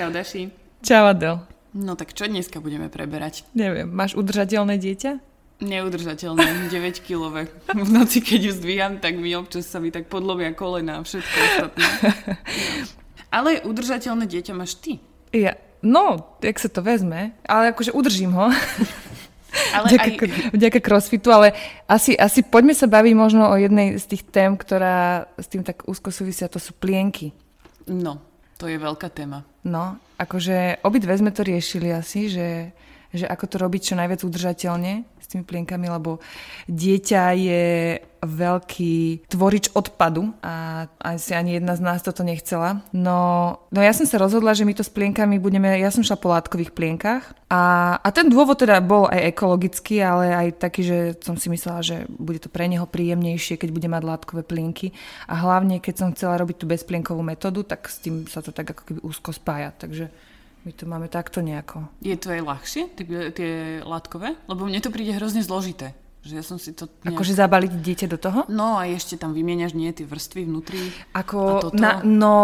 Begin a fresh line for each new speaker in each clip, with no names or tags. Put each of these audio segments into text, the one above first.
Čau, Daši.
Čau Adel.
No tak čo dneska budeme preberať?
Neviem, máš udržateľné dieťa?
Neudržateľné, 9 kilové. V noci, keď ju zdvíham, tak mi občas sa mi tak podlomia kolena a všetko ostatné. Ale udržateľné dieťa máš ty.
Ja, no, jak sa to vezme, ale akože udržím ho.
Ale
vďaka,
aj...
vďaka crossfitu, ale asi, asi poďme sa baviť možno o jednej z tých tém, ktorá s tým tak úzko súvisia, to sú plienky.
No, to je veľká téma.
No, akože obidve sme to riešili asi, že, že ako to robiť čo najviac udržateľne s tými plienkami, lebo dieťa je veľký tvorič odpadu a asi ani jedna z nás toto nechcela. No, no ja som sa rozhodla, že my to s plienkami budeme, ja som šla po látkových plienkach a, a ten dôvod teda bol aj ekologický, ale aj taký, že som si myslela, že bude to pre neho príjemnejšie, keď bude mať látkové plienky a hlavne keď som chcela robiť tú bezplienkovú metódu, tak s tým sa to tak ako keby úzko spája, takže my to máme takto nejako.
Je to aj ľahšie, tie, tie látkové? Lebo mne to príde hrozne zložité. Že ja som si to... Nejak...
Akože zabaliť dieťa do toho?
No a ešte tam vymieňaš nie tie vrstvy vnútri.
Ako, na, no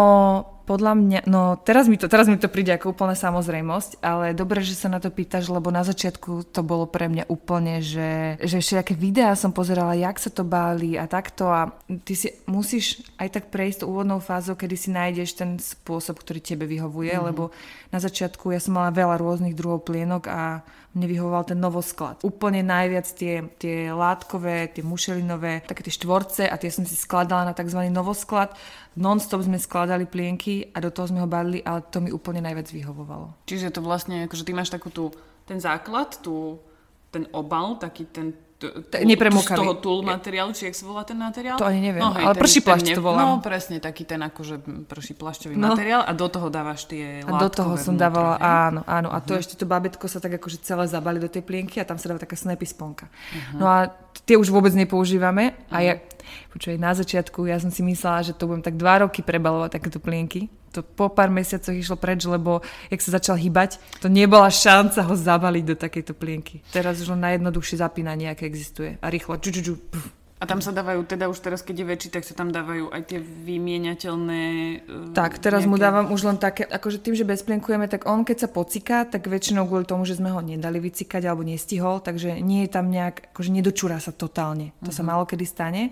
podľa mňa, no teraz mi, to, teraz mi to príde ako úplná samozrejmosť, ale dobre, že sa na to pýtaš, lebo na začiatku to bolo pre mňa úplne, že, že všetké videá som pozerala, jak sa to báli a takto a ty si musíš aj tak prejsť úvodnou fázou, kedy si nájdeš ten spôsob, ktorý tebe vyhovuje, mm-hmm. lebo na začiatku ja som mala veľa rôznych druhov plienok a mne vyhovoval ten novosklad. Úplne najviac tie, tie látkové, tie mušelinové, také tie štvorce a tie som si skladala na tzv. novosklad. Non-stop sme skladali plienky a do toho sme ho balili, ale to mi úplne najviac vyhovovalo.
Čiže to vlastne, akože ty máš takú tú, ten základ, tú, ten obal, taký ten
nepremokavý.
Z toho tul materiálu, či jak sa volá ten materiál?
To ani neviem, no, hej, ale prší plášť to volám.
No presne, taký ten akože prší plášťový no. materiál a do toho dávaš tie
A do toho som vnútra, dávala, hej? áno, áno. A to uh-huh. ešte to babetko sa tak akože celé zabali do tej plienky a tam sa dáva taká snappy sponka. Uh-huh. No a tie už vôbec nepoužívame a ja, počuj, na začiatku ja som si myslela, že to budem tak dva roky prebalovať takéto plienky to po pár mesiacoch išlo preč, lebo jak sa začal hýbať, to nebola šanca ho zabaliť do takejto plienky. Teraz už len najjednoduchšie zapínanie, aké existuje. A rýchlo. Ču, ču, ču,
a tam sa dávajú, teda už teraz, keď je väčší, tak sa tam dávajú aj tie vymieňateľné...
Uh, tak, teraz nejaké... mu dávam už len také, akože tým, že bezplienkujeme, tak on keď sa pociká, tak väčšinou kvôli tomu, že sme ho nedali vycikať alebo nestihol, takže nie je tam nejak, akože nedočúra sa totálne. To uh-huh. sa mhm. málo kedy stane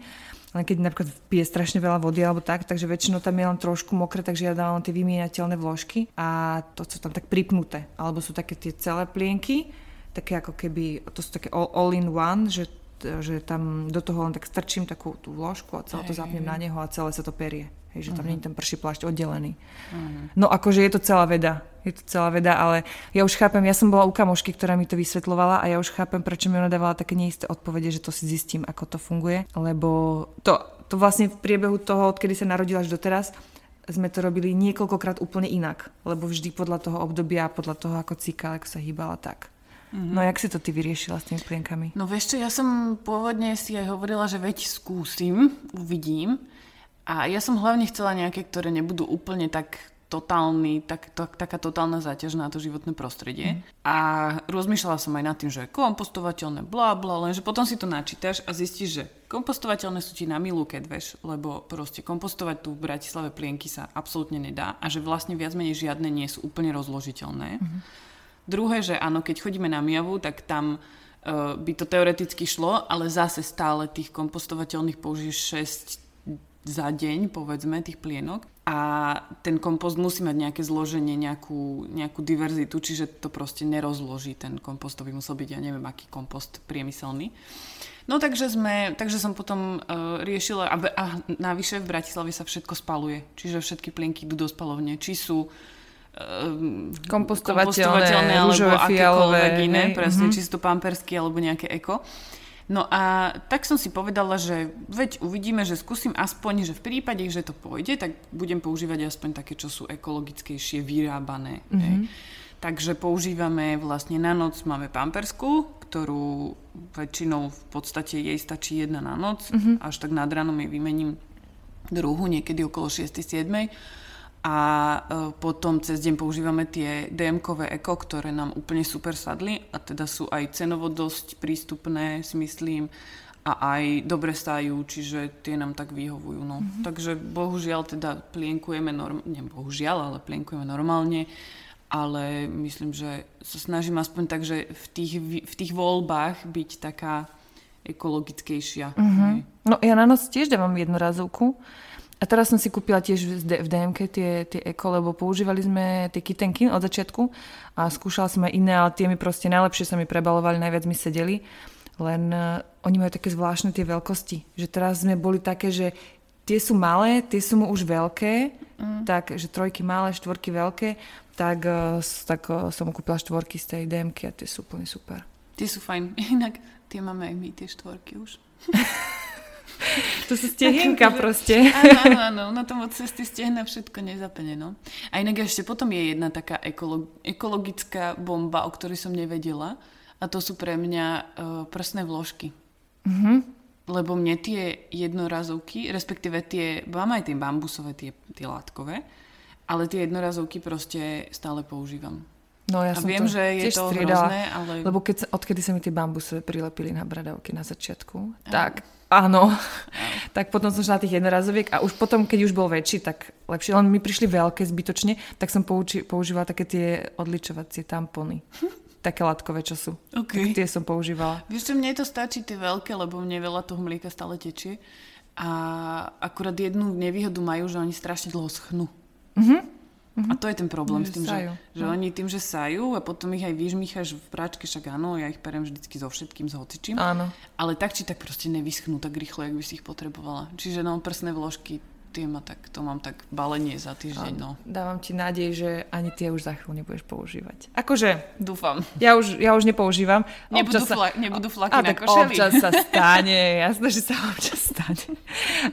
len keď napríklad pije strašne veľa vody alebo tak, takže väčšinou tam je len trošku mokré, takže ja dávam tie vymieňateľné vložky a to sú tam tak pripnuté. Alebo sú také tie celé plienky, také ako keby, to sú také all, all in one, že že tam do toho len tak strčím takú tú vložku a celé to zapnem na neho a celé sa to perie. Hej, že tam uh-huh. nie je ten prší plášť oddelený. Uh-huh. No akože je to celá veda. Je to celá veda, ale ja už chápem, ja som bola u kamošky, ktorá mi to vysvetlovala a ja už chápem, prečo mi ona dávala také neisté odpovede, že to si zistím, ako to funguje. Lebo to, to vlastne v priebehu toho, odkedy sa narodila až doteraz, sme to robili niekoľkokrát úplne inak. Lebo vždy podľa toho obdobia, podľa toho, ako cíkala, ako sa hýbala, tak. Mm-hmm. No jak si to ty vyriešila s tými plienkami?
No vieš čo, ja som pôvodne si aj hovorila, že veď skúsim, uvidím. A ja som hlavne chcela nejaké, ktoré nebudú úplne tak totálny, tak, tak, taká totálna záťaž na to životné prostredie. Mm. A rozmýšľala som aj nad tým, že kompostovateľné, bla bla, lenže potom si to načítaš a zistíš, že kompostovateľné sú ti na milú, keď veš, lebo proste kompostovať tu v Bratislave plienky sa absolútne nedá a že vlastne viac menej žiadne nie sú úplne rozložiteľné. Mm. Druhé, že áno, keď chodíme na Miavu, tak tam uh, by to teoreticky šlo, ale zase stále tých kompostovateľných použiješ 6 za deň, povedzme, tých plienok. A ten kompost musí mať nejaké zloženie, nejakú, nejakú diverzitu, čiže to proste nerozloží. Ten kompost to by musel byť, ja neviem, aký kompost priemyselný. No takže, sme, takže som potom uh, riešila, a, a navyše v Bratislave sa všetko spaluje, čiže všetky plienky idú do spalovne, či sú
Ehm, kompostovateľné, kompostovateľné rúžové,
alebo fialové, iné, presne, mm-hmm. či sú to pampersky alebo nejaké eko. No a tak som si povedala, že veď uvidíme, že skúsim aspoň, že v prípade, že to pôjde, tak budem používať aspoň také, čo sú ekologickejšie, vyrábané. Mm-hmm. Takže používame vlastne na noc, máme pampersku, ktorú väčšinou v podstate jej stačí jedna na noc, mm-hmm. až tak nad ránom jej vymením druhú, niekedy okolo 6-7 a e, potom cez deň používame tie DMkové eko, ktoré nám úplne super sadli a teda sú aj cenovo dosť prístupné, si myslím, a aj dobre stájú, čiže tie nám tak vyhovujú. No. Mm-hmm. Takže bohužiaľ teda plienkujeme, norm- nie bohužiaľ, ale plienkujeme normálne, ale myslím, že sa snažím aspoň tak, že v tých, v tých voľbách byť taká ekologickejšia. Mm-hmm.
No ja na noc tiež dávam jednorazovku, a teraz som si kúpila tiež v DMK tie, tie eko, lebo používali sme tie kitenky od začiatku a skúšala som aj iné, ale tie mi proste najlepšie sa mi prebalovali, najviac mi sedeli. Len uh, oni majú také zvláštne tie veľkosti, že teraz sme boli také, že tie sú malé, tie sú mu už veľké, mm. tak, že trojky malé, štvorky veľké, tak, uh, tak uh, som kúpila štvorky z tej DMK a tie sú úplne super.
Tie sú fajn, inak tie máme aj my, tie štvorky už.
To sú stehenka proste.
Áno, áno, áno. Na tom cesty stehna všetko nezaplne, no. A inak ešte potom je jedna taká ekolo- ekologická bomba, o ktorej som nevedela. A to sú pre mňa uh, prsné vložky. Mm-hmm. Lebo mne tie jednorazovky, respektíve tie, mám aj tie bambusové, tie, tie látkové, ale tie jednorazovky proste stále používam.
No ja
a
som
viem,
to
že je to striedala, hrozné, ale...
Lebo keď odkedy sa mi tie bambusové prilepili na bradavky na začiatku, Aj. tak áno, Aj. tak potom som šla tých jednorazoviek a už potom, keď už bol väčší, tak lepšie. Len mi prišli veľké zbytočne, tak som pouči, používala také tie odličovacie tampony. Také látkové, čo sú. Okay. Tak tie som používala.
Vieš čo, mne to stačí tie veľké, lebo mne veľa toho mlieka stále tečie. A akurát jednu nevýhodu majú, že oni strašne dlho schnú. Mhm. Uh-huh. A to je ten problém že s tým, sajú. že, že no. oni tým, že sajú a potom ich aj vyžmýchaš v práčke, však áno, ja ich perem vždycky so všetkým, s hocičím.
Áno.
Ale tak či tak proste nevyschnú tak rýchlo, jak by si ich potrebovala. Čiže no, prsné vložky, tie ma tak, to mám tak balenie za týždeň, no.
Dávam ti nádej, že ani tie už za chvíľu nebudeš používať. Akože...
Dúfam.
Ja už, ja už nepoužívam.
Nebudú, sa... fla, nebudú flaky a, na tak košeli.
občas sa stane, jasné, že sa občas stane.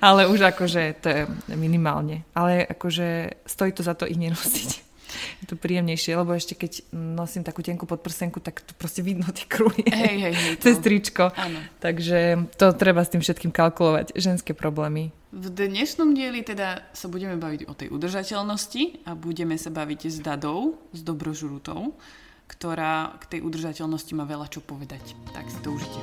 Ale už akože to je minimálne. Ale akože stojí to za to ich nenosiť je to príjemnejšie, lebo ešte keď nosím takú tenkú podprsenku, tak to proste vidno tie kruhy
hej, hej, hej,
cez tričko. Áno. Takže to treba s tým všetkým kalkulovať. Ženské problémy.
V dnešnom dieli teda sa budeme baviť o tej udržateľnosti a budeme sa baviť s Dadou, s Dobrožrutou, ktorá k tej udržateľnosti má veľa čo povedať. Tak si to užite.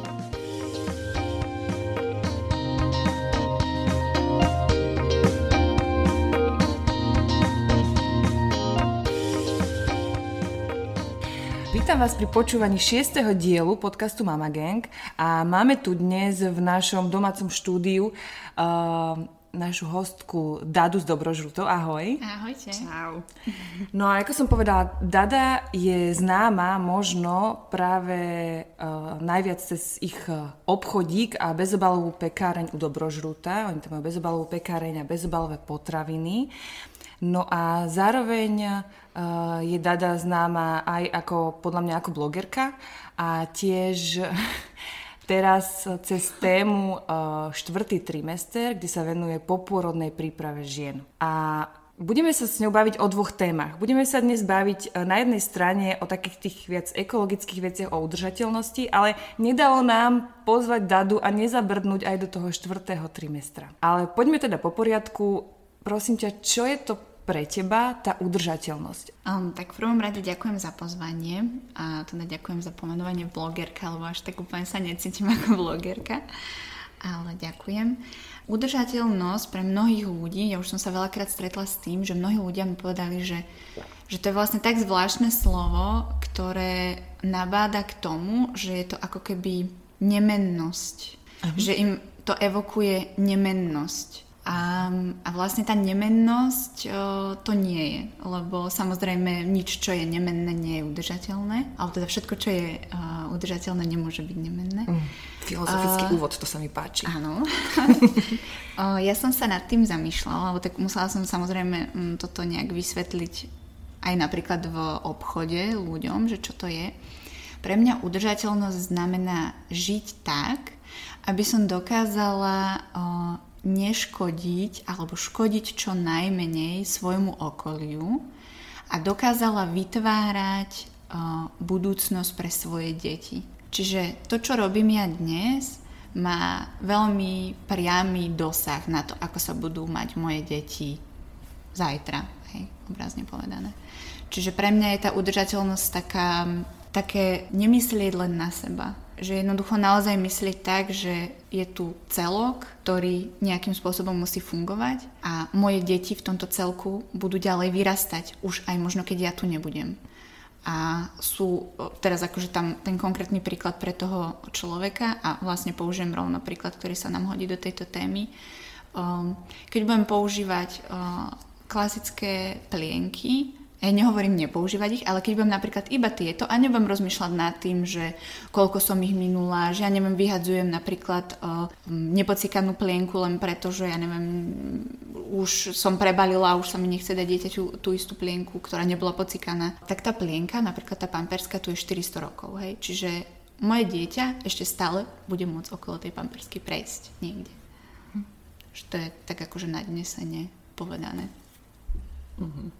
Vítam vás pri počúvaní 6. dielu podcastu Mama Gang a máme tu dnes v našom domácom štúdiu uh, našu hostku Dadu z Dobrožrutov. Ahoj.
Ahojte.
Čau.
No a ako som povedala, Dada je známa možno práve uh, najviac cez ich obchodík a bezobalovú pekáreň u Dobrožruta. Oni tam majú bezobalovú pekáreň a bezobalové potraviny. No a zároveň uh, je Dada známa aj ako, podľa mňa ako blogerka a tiež teraz cez tému uh, štvrtý trimester, kde sa venuje popôrodnej príprave žien. A Budeme sa s ňou baviť o dvoch témach. Budeme sa dnes baviť e, na jednej strane o takých tých viac ekologických veciach, o udržateľnosti, ale nedalo nám pozvať Dadu a nezabrdnúť aj do toho štvrtého trimestra. Ale poďme teda po poriadku. Prosím ťa, čo je to pre teba tá udržateľnosť?
Um, tak v prvom rade ďakujem za pozvanie a teda ďakujem za pomenovanie blogerka, lebo až tak úplne sa necítim ako blogerka, ale ďakujem. Udržateľnosť pre mnohých ľudí, ja už som sa veľakrát stretla s tým, že mnohí ľudia mi povedali, že, že to je vlastne tak zvláštne slovo, ktoré nabáda k tomu, že je to ako keby nemennosť. Uh-huh. Že im to evokuje nemennosť. A, a vlastne tá nemennosť o, to nie je, lebo samozrejme nič, čo je nemenné, nie je udržateľné, ale teda všetko, čo je udržateľné, nemôže byť nemenné. Mm,
filozofický uh, úvod, to sa mi páči.
Áno. ja som sa nad tým zamýšľala, lebo tak musela som samozrejme m, toto nejak vysvetliť aj napríklad v obchode ľuďom, že čo to je. Pre mňa udržateľnosť znamená žiť tak, aby som dokázala neškodiť alebo škodiť čo najmenej svojmu okoliu a dokázala vytvárať o, budúcnosť pre svoje deti. Čiže to, čo robím ja dnes, má veľmi priamy dosah na to, ako sa budú mať moje deti zajtra, hej, obrazne povedané. Čiže pre mňa je tá udržateľnosť taká, také nemyslieť len na seba. Že jednoducho naozaj myslieť tak, že je tu celok, ktorý nejakým spôsobom musí fungovať a moje deti v tomto celku budú ďalej vyrastať, už aj možno keď ja tu nebudem. A sú teraz akože tam ten konkrétny príklad pre toho človeka a vlastne použijem rovno príklad, ktorý sa nám hodí do tejto témy. Um, keď budem používať uh, klasické plienky, ja nehovorím nepoužívať ich, ale keď budem napríklad iba tieto a nebudem rozmýšľať nad tým, že koľko som ich minula, že ja neviem, vyhadzujem napríklad uh, nepocikanú plienku len preto, že ja neviem, už som prebalila a už sa mi nechce dať dieťaťu tú istú plienku, ktorá nebola pocikaná. Tak tá plienka, napríklad tá pamperska, tu je 400 rokov, hej. Čiže moje dieťa ešte stále bude môcť okolo tej pampersky prejsť niekde. Hm. Že to je tak akože nadnesenie povedané.
Mm-hmm.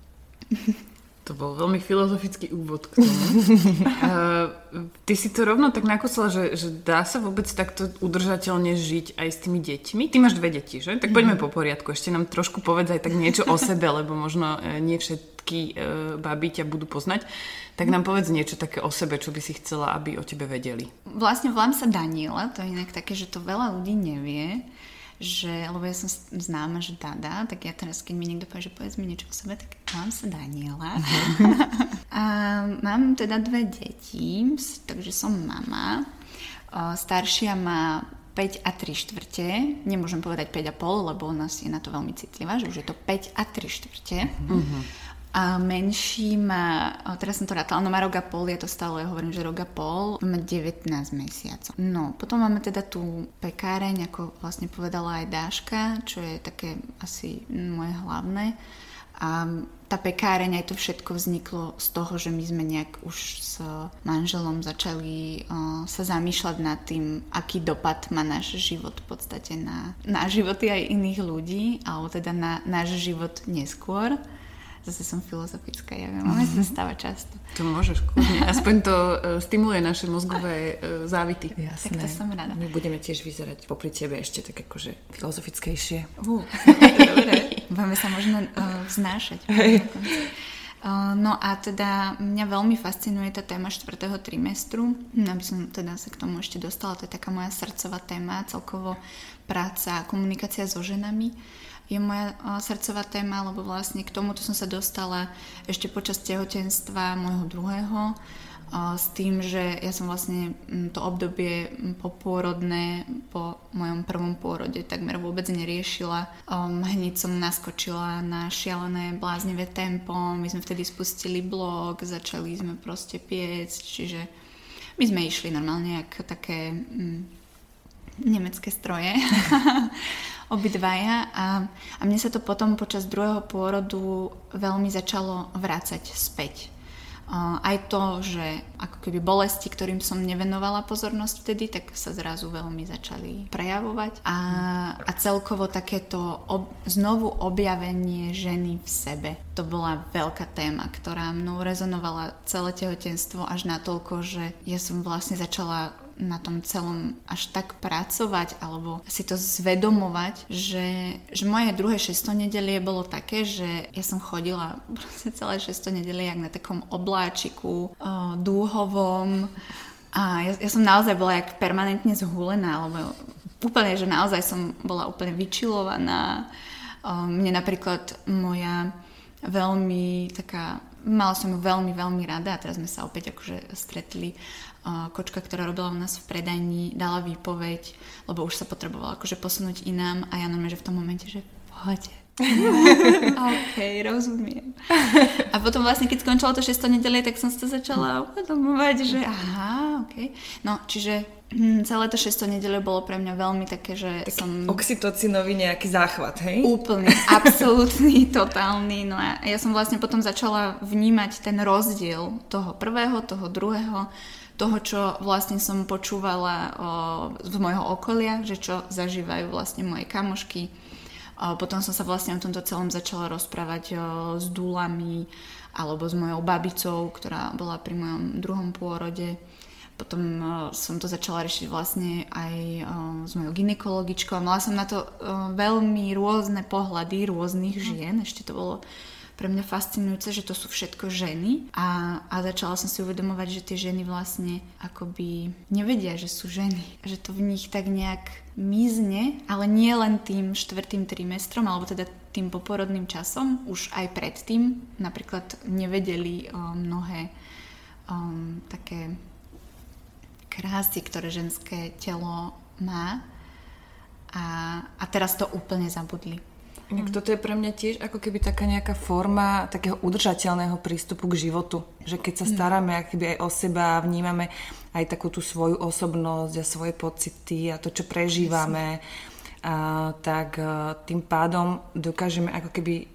To bol veľmi filozofický úvod k tomu. uh, ty si to rovno tak nakosla, že, že dá sa vôbec takto udržateľne žiť aj s tými deťmi? Ty máš dve deti, že? Tak poďme mm. po poriadku. Ešte nám trošku povedz aj tak niečo o sebe, lebo možno uh, nie všetky uh, baby ťa budú poznať. Tak nám povedz niečo také o sebe, čo by si chcela, aby o tebe vedeli.
Vlastne volám sa Daniela, to je inak také, že to veľa ľudí nevie že, lebo ja som známa, že Dada, tak ja teraz, keď mi niekto povie, že povedz mi niečo o sebe, tak mám sa Daniela. a mám teda dve deti, takže som mama. O, staršia má 5 a 3 štvrte. Nemôžem povedať 5 a pol, lebo u nás je na to veľmi citlivá, že už je to 5 a 3 štvrte. Uh-huh. A menší má, teraz som to rátala, no má rok a pol, ja to stále hovorím, že rok a pol, má 19 mesiacov. No, potom máme teda tú pekáreň, ako vlastne povedala aj Dáška, čo je také asi moje hlavné. A tá pekáreň, aj to všetko vzniklo z toho, že my sme nejak už s manželom začali uh, sa zamýšľať nad tým, aký dopad má náš život v podstate na, na životy aj iných ľudí, alebo teda na náš život neskôr. Zase som filozofická, ja viem, ale sa stáva často.
To môžeš kľudne. Aspoň to uh, stimuluje naše mozgové uh, závity.
Jasné. Tak to som rada.
My budeme tiež vyzerať popri tebe ešte tak akože filozofickejšie.
Uh, dobre. Budeme sa možno uh, vznášať. Hey. No a teda mňa veľmi fascinuje tá téma 4. trimestru. Aby som teda sa k tomu ešte dostala, to je taká moja srdcová téma, celkovo práca, komunikácia so ženami je moja srdcová téma, lebo vlastne k tomuto som sa dostala ešte počas tehotenstva môjho druhého s tým, že ja som vlastne to obdobie popôrodné po mojom prvom pôrode takmer vôbec neriešila. Hneď som naskočila na šialené bláznivé tempo, my sme vtedy spustili blog, začali sme proste piecť, čiže my sme išli normálne ako také mm, nemecké stroje. obidvaja a, a mne sa to potom počas druhého pôrodu veľmi začalo vrácať späť. Aj to, že ako keby bolesti, ktorým som nevenovala pozornosť vtedy, tak sa zrazu veľmi začali prejavovať. A, a celkovo takéto ob, znovu objavenie ženy v sebe. To bola veľká téma, ktorá mnou rezonovala celé tehotenstvo až natoľko, že ja som vlastne začala na tom celom až tak pracovať alebo si to zvedomovať, že, že moje druhé šesto nedelie bolo také, že ja som chodila proste celé šesto nedelie jak na takom obláčiku uh, dúhovom a ja, ja som naozaj bola jak permanentne zhulená, lebo úplne, že naozaj som bola úplne vyčilovaná. Uh, mne napríklad moja veľmi taká mala som ju veľmi, veľmi rada a teraz sme sa opäť akože stretli kočka, ktorá robila u nás v predajni, dala výpoveď, lebo už sa potrebovala akože posunúť inám a ja normálne, že v tom momente, že pohode. OK, rozumiem. A potom vlastne, keď skončilo to 6 nedelie, tak som si to začala uvedomovať, že aha, OK. No, čiže hm, celé to 6 nedelie bolo pre mňa veľmi také, že
Taký
som...
oxytocinový nejaký záchvat, hej?
Úplný, absolútny, totálny. No a ja som vlastne potom začala vnímať ten rozdiel toho prvého, toho druhého, toho, čo vlastne som počúvala z môjho okolia, že čo zažívajú vlastne moje kamošky. Potom som sa vlastne o tomto celom začala rozprávať s dúlami alebo s mojou babicou, ktorá bola pri mojom druhom pôrode. Potom som to začala riešiť vlastne aj s mojou ginekologičkou mala som na to veľmi rôzne pohľady rôznych žien. Ešte to bolo pre mňa fascinujúce, že to sú všetko ženy a, a začala som si uvedomovať, že tie ženy vlastne akoby nevedia, že sú ženy. Že to v nich tak nejak mizne, ale nie len tým štvrtým trimestrom, alebo teda tým poporodným časom, už aj predtým napríklad nevedeli o, mnohé um, také krásy, ktoré ženské telo má a, a teraz to úplne zabudli.
Inak toto je pre mňa tiež ako keby taká nejaká forma takého udržateľného prístupu k životu. Že keď sa mm. staráme keby aj o seba, vnímame aj takú tú svoju osobnosť a svoje pocity a to, čo prežívame, a, tak a, tým pádom dokážeme ako keby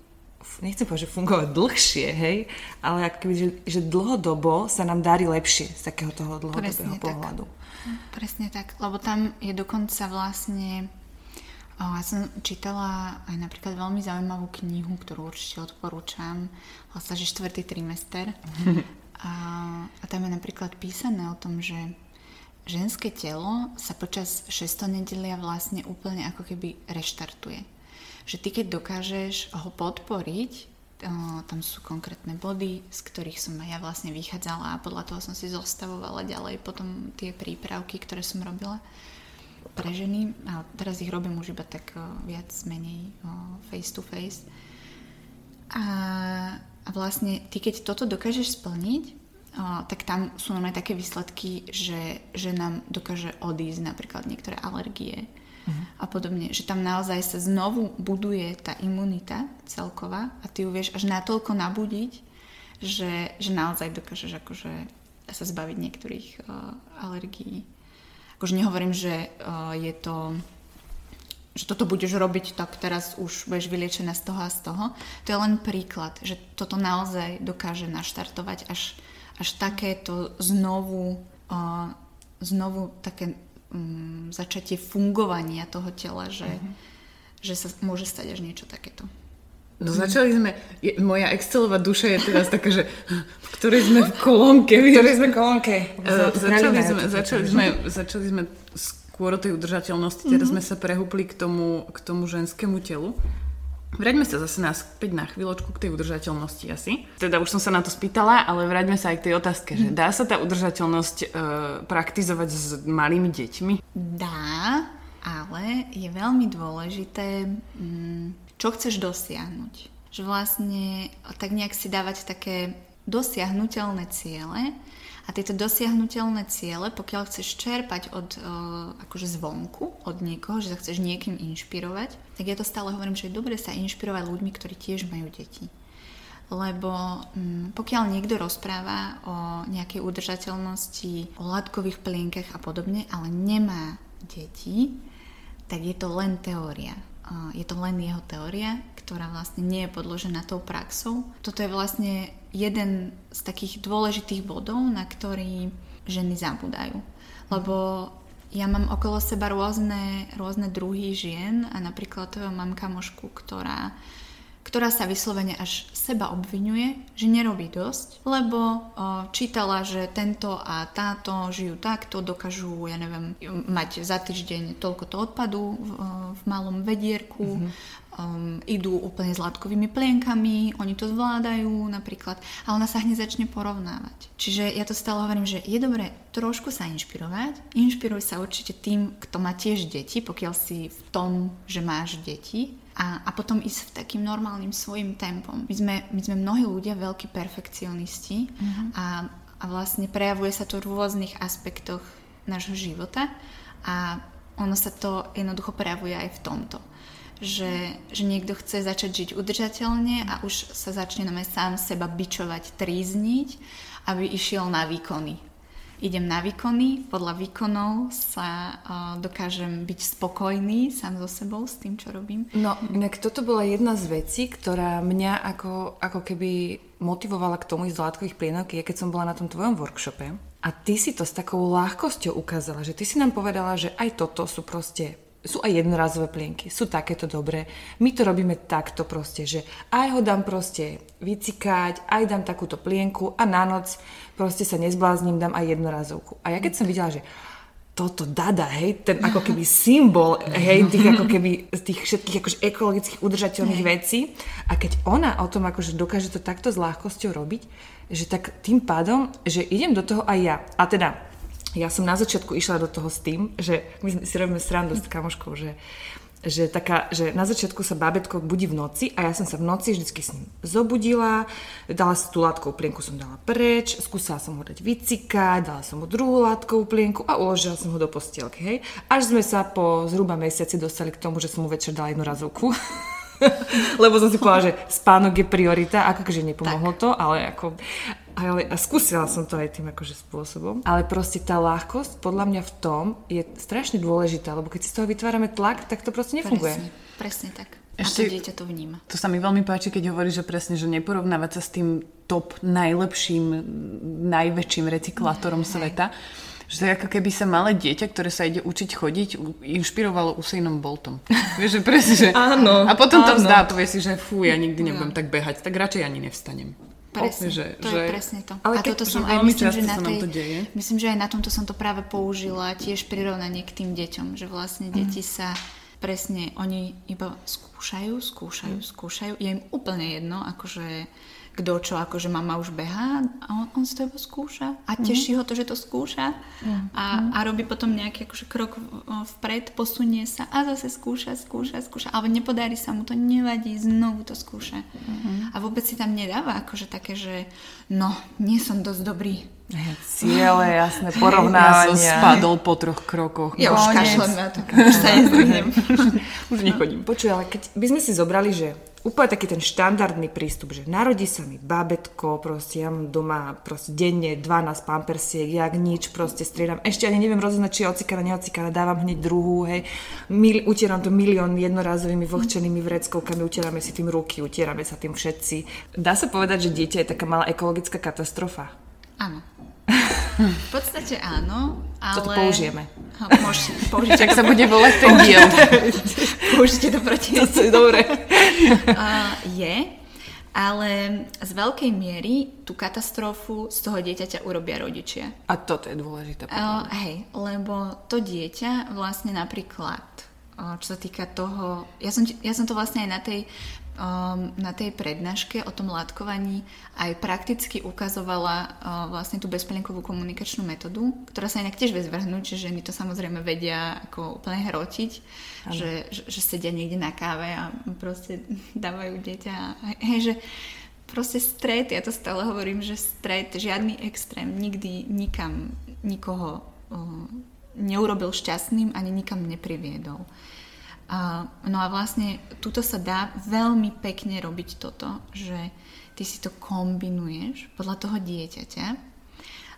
nechcem povedať, že fungovať dlhšie, hej, ale ako keby, že, že dlhodobo sa nám darí lepšie z takého toho dlhodobého Presne pohľadu.
Tak. Presne tak, lebo tam je dokonca vlastne ja som čítala aj napríklad veľmi zaujímavú knihu, ktorú určite odporúčam. Vlastne, že štvrtý trimester. A, a tam je napríklad písané o tom, že ženské telo sa počas šestonedelia vlastne úplne ako keby reštartuje. Že ty keď dokážeš ho podporiť, tam sú konkrétne body, z ktorých som aj ja vlastne vychádzala a podľa toho som si zostavovala ďalej potom tie prípravky, ktoré som robila pre ženy, a teraz ich robím už iba tak viac menej face to face. A, a vlastne ty, keď toto dokážeš splniť, tak tam sú normálne také výsledky, že, že nám dokáže odísť napríklad niektoré alergie uh-huh. a podobne. Že tam naozaj sa znovu buduje tá imunita celková a ty ju vieš až natoľko nabudiť, že, že naozaj dokážeš akože sa zbaviť niektorých uh, alergií akože nehovorím, že uh, je to že toto budeš robiť, tak teraz už budeš vyliečená z toho a z toho. To je len príklad, že toto naozaj dokáže naštartovať až, až takéto znovu, uh, znovu také um, začatie fungovania toho tela, že, uh-huh. že sa môže stať až niečo takéto.
No začali sme, je, moja Excelová duša je teraz taká, že v ktorej sme v kolónke.
V ktorej sme v kolónke.
Uh, začali, sme, začali, sme, začali sme skôr o tej udržateľnosti, teraz mm-hmm. sme sa prehúpli k tomu, k tomu ženskému telu. Vráťme sa zase naspäť na chvíľočku k tej udržateľnosti asi. Teda už som sa na to spýtala, ale vráťme sa aj k tej otázke, že dá sa tá udržateľnosť uh, praktizovať s malými deťmi?
Dá, ale je veľmi dôležité... Um, čo chceš dosiahnuť. Že vlastne tak nejak si dávať také dosiahnutelné ciele a tieto dosiahnutelné ciele, pokiaľ chceš čerpať od, akože zvonku, od niekoho, že sa chceš niekým inšpirovať, tak ja to stále hovorím, že je dobre sa inšpirovať ľuďmi, ktorí tiež majú deti. Lebo mm, pokiaľ niekto rozpráva o nejakej udržateľnosti, o látkových plienkach a podobne, ale nemá deti, tak je to len teória je to len jeho teória, ktorá vlastne nie je podložená tou praxou. Toto je vlastne jeden z takých dôležitých bodov, na ktorý ženy zabúdajú. Lebo ja mám okolo seba rôzne, rôzne druhy žien a napríklad mám kamošku, ktorá ktorá sa vyslovene až seba obvinuje, že nerobí dosť, lebo o, čítala, že tento a táto žijú takto, dokážu, ja neviem, mať za týždeň toľko to odpadu v, v malom vedierku, mm-hmm. Um, idú úplne s látkovými plienkami, oni to zvládajú napríklad, a ona sa hneď začne porovnávať. Čiže ja to stále hovorím, že je dobré trošku sa inšpirovať. Inšpiruj sa určite tým, kto má tiež deti, pokiaľ si v tom, že máš deti, a, a potom ísť v takým normálnym svojim tempom. My sme, my sme mnohí ľudia veľkí perfekcionisti mm-hmm. a, a vlastne prejavuje sa to v rôznych aspektoch nášho života a ono sa to jednoducho prejavuje aj v tomto. Že, že niekto chce začať žiť udržateľne a už sa začne na sám seba bičovať, trízniť, aby išiel na výkony idem na výkony, podľa výkonov sa uh, dokážem byť spokojný sám so sebou s tým, čo robím.
No, inak toto bola jedna z vecí, ktorá mňa ako, ako keby motivovala k tomu ísť do látkových plienok, je keď som bola na tom tvojom workshope A ty si to s takou ľahkosťou ukázala, že ty si nám povedala, že aj toto sú proste sú aj jednorazové plienky, sú takéto dobré. My to robíme takto proste, že aj ho dám proste vycikať, aj dám takúto plienku a na noc proste sa nezblázním, dám aj jednorazovku. A ja keď som videla, že toto dada, hej, ten ako keby symbol, hej, tých ako keby z tých všetkých akože ekologických udržateľných hej. vecí. A keď ona o tom akože dokáže to takto s ľahkosťou robiť, že tak tým pádom, že idem do toho aj ja. A teda, ja som na začiatku išla do toho s tým, že my si robíme srandu s kamoškou, že že, taká, že na začiatku sa bábetko budí v noci a ja som sa v noci vždycky s ním zobudila, dala si tú látkovú plienku som dala preč, skúsala som ho dať vycikať, dala som mu druhú látkovú plienku a uložila som ho do postielky, hej. Až sme sa po zhruba mesiaci dostali k tomu, že som mu večer dala jednu razovku. Lebo som si povedala, že spánok je priorita, akože nepomohlo tak. to, ale ako ale a skúsila som to aj tým akože spôsobom. Ale proste tá ľahkosť podľa mňa v tom je strašne dôležitá, lebo keď si z toho vytvárame tlak, tak to proste nefunguje.
Presne, presne tak. Ešte, a to dieťa to vníma.
To sa mi veľmi páči, keď hovoríš, že presne, že neporovnávať sa s tým top najlepším, najväčším recyklátorom Hej. sveta. Že to je ako keby sa malé dieťa, ktoré sa ide učiť chodiť, inšpirovalo Usainom Boltom. Vieš, že presne, že...
áno,
A potom
áno.
to vzdá, povie si, že fú, ja nikdy nebudem tak behať, tak radšej ani nevstanem.
Presne, že, to že... je presne to. Ale a toto som aj myslím, že na tej, myslím, že aj na tomto som to práve použila, tiež prirovnanie k tým deťom, že vlastne mm. deti sa presne, oni iba skúšajú, skúšajú, mm. skúšajú, je im úplne jedno, akože kto čo, akože mama už behá a on, on si to iba skúša a mhm. teší mm-hmm. ho to, že to skúša mm-hmm. a, a robí potom nejaký akože krok vpred, posunie sa a zase skúša, skúša, skúša, ale nepodarí sa mu to, nevadí, znovu to skúša. Mm-hmm. A vôbec si tam nedáva akože také, že no, nie som dosť dobrý.
Ciele, jasné, porovnávania.
Ja som spadol po troch krokoch.
Ja už kašlem na to, už sa nezdvihnem.
už nechodím.
Počuj, ale keď by sme si zobrali, že úplne taký ten štandardný prístup, že narodí sa mi babetko, proste ja mám doma proste denne 12 pampersiek, jak nič, proste striedam. Ešte ani neviem rozoznať, či je ocikaná, neocikaná, dávam hneď druhú, hej. Mil, utieram to milión jednorazovými vlhčenými vreckovkami, utierame si tým ruky, utierame sa tým všetci. Dá sa povedať, že dieťa je taká malá ekologická katastrofa?
Áno. V podstate áno, ale...
Toto použijeme.
Môžete použiť.
Tak sa bude volať ten diel.
Použite to proti.
To je dobre.
Uh, je, ale z veľkej miery tú katastrofu z toho dieťaťa urobia rodičia.
A toto je dôležité.
Uh, hej, lebo to dieťa vlastne napríklad čo sa týka toho, ja som, ja som to vlastne aj na tej um, na tej prednáške o tom látkovaní aj prakticky ukazovala uh, vlastne tú bezplenkovú komunikačnú metódu, ktorá sa inak tiež vie zvrhnúť, že ženy to samozrejme vedia ako úplne hrotiť, že, že, že sedia niekde na káve a proste dávajú dieťa. Hej, že proste stret, ja to stále hovorím, že stret, žiadny extrém, nikdy nikam nikoho uh, neurobil šťastným ani nikam nepriviedol. No a vlastne tuto sa dá veľmi pekne robiť toto, že ty si to kombinuješ podľa toho dieťaťa,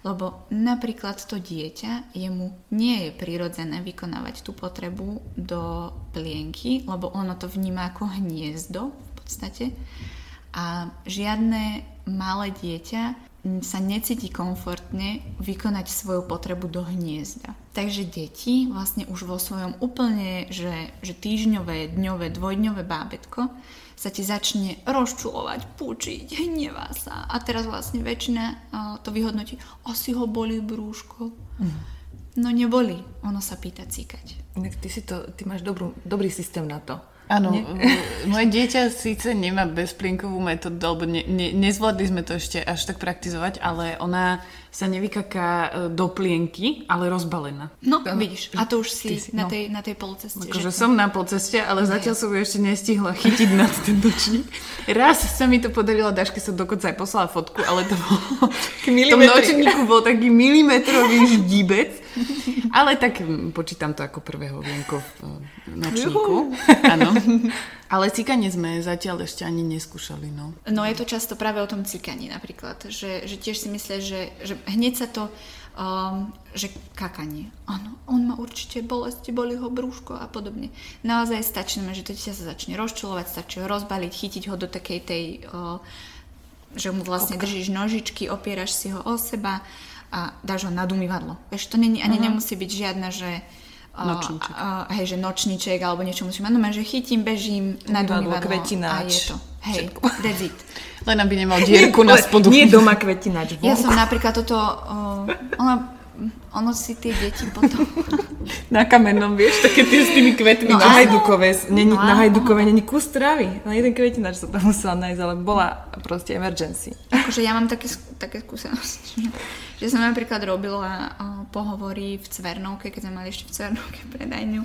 lebo napríklad to dieťa, jemu nie je prirodzené vykonávať tú potrebu do plienky, lebo ono to vníma ako hniezdo v podstate. A žiadne malé dieťa sa necíti komfortne vykonať svoju potrebu do hniezda. Takže deti vlastne už vo svojom úplne, že, že týždňové, dňové, dvojdňové bábetko sa ti začne rozčulovať, púčiť, hnevá sa a teraz vlastne väčšina to vyhodnotí, asi ho boli brúško. Mm. No neboli, ono sa pýta cíkať.
Ty, si to, ty máš dobrú, dobrý systém na to.
Áno, moje dieťa síce nemá bezplienkovú metódu, alebo ne, ne, nezvládli sme to ešte až tak praktizovať, ale ona sa nevykaká e, do plienky, ale rozbalená.
No, to, vidíš, a to už si, si na, no. tej, na tej polceste.
Akože som na polceste, ale no, zatiaľ som ju ešte nestihla chytiť na ten dočník. Raz sa mi to podarilo, Daške som dokonca aj poslala fotku, ale to bolo... v tom nočníku bol taký milimetrový ždibec, ale tak počítam to ako prvého vienko v e, nočníku. Áno. Ale cikanie sme zatiaľ ešte ani neskúšali, no.
No je to často práve o tom cikaní napríklad, že, že tiež si myslia, že, že hneď sa to, um, že kakanie. Áno, on má určite bolesti, boli ho brúško a podobne. Naozaj stačí, že to dieťa sa začne rozčulovať, stačí ho rozbaliť, chytiť ho do takej tej, uh, že mu vlastne Kopka. držíš nožičky, opieraš si ho o seba, a dáš ho nad umývadlo. Vieš, to nie, ani uh-huh. nemusí byť žiadna, že
Nočníček.
Uh, uh, hej, že nočníček alebo niečo musím mať. No, že chytím, bežím na umývadlo
kvetináč.
a je to. Hej, that's it.
Len aby nemal dierku na spodu.
Nie doma kvetináč.
Ja som napríklad toto... Uh, ona ono si tie deti potom...
na kamennom, vieš, také tie s tými kvetmi.
No, na Hajdukové, není, no, na Hajdukové není kus trávy. Na jeden kvetináč som tam musela nájsť, ale bola proste emergency.
Akože ja mám také, také skúsenosti, že som napríklad robila pohovory v Cvernovke, keď sme mali ešte v Cvernovke predajňu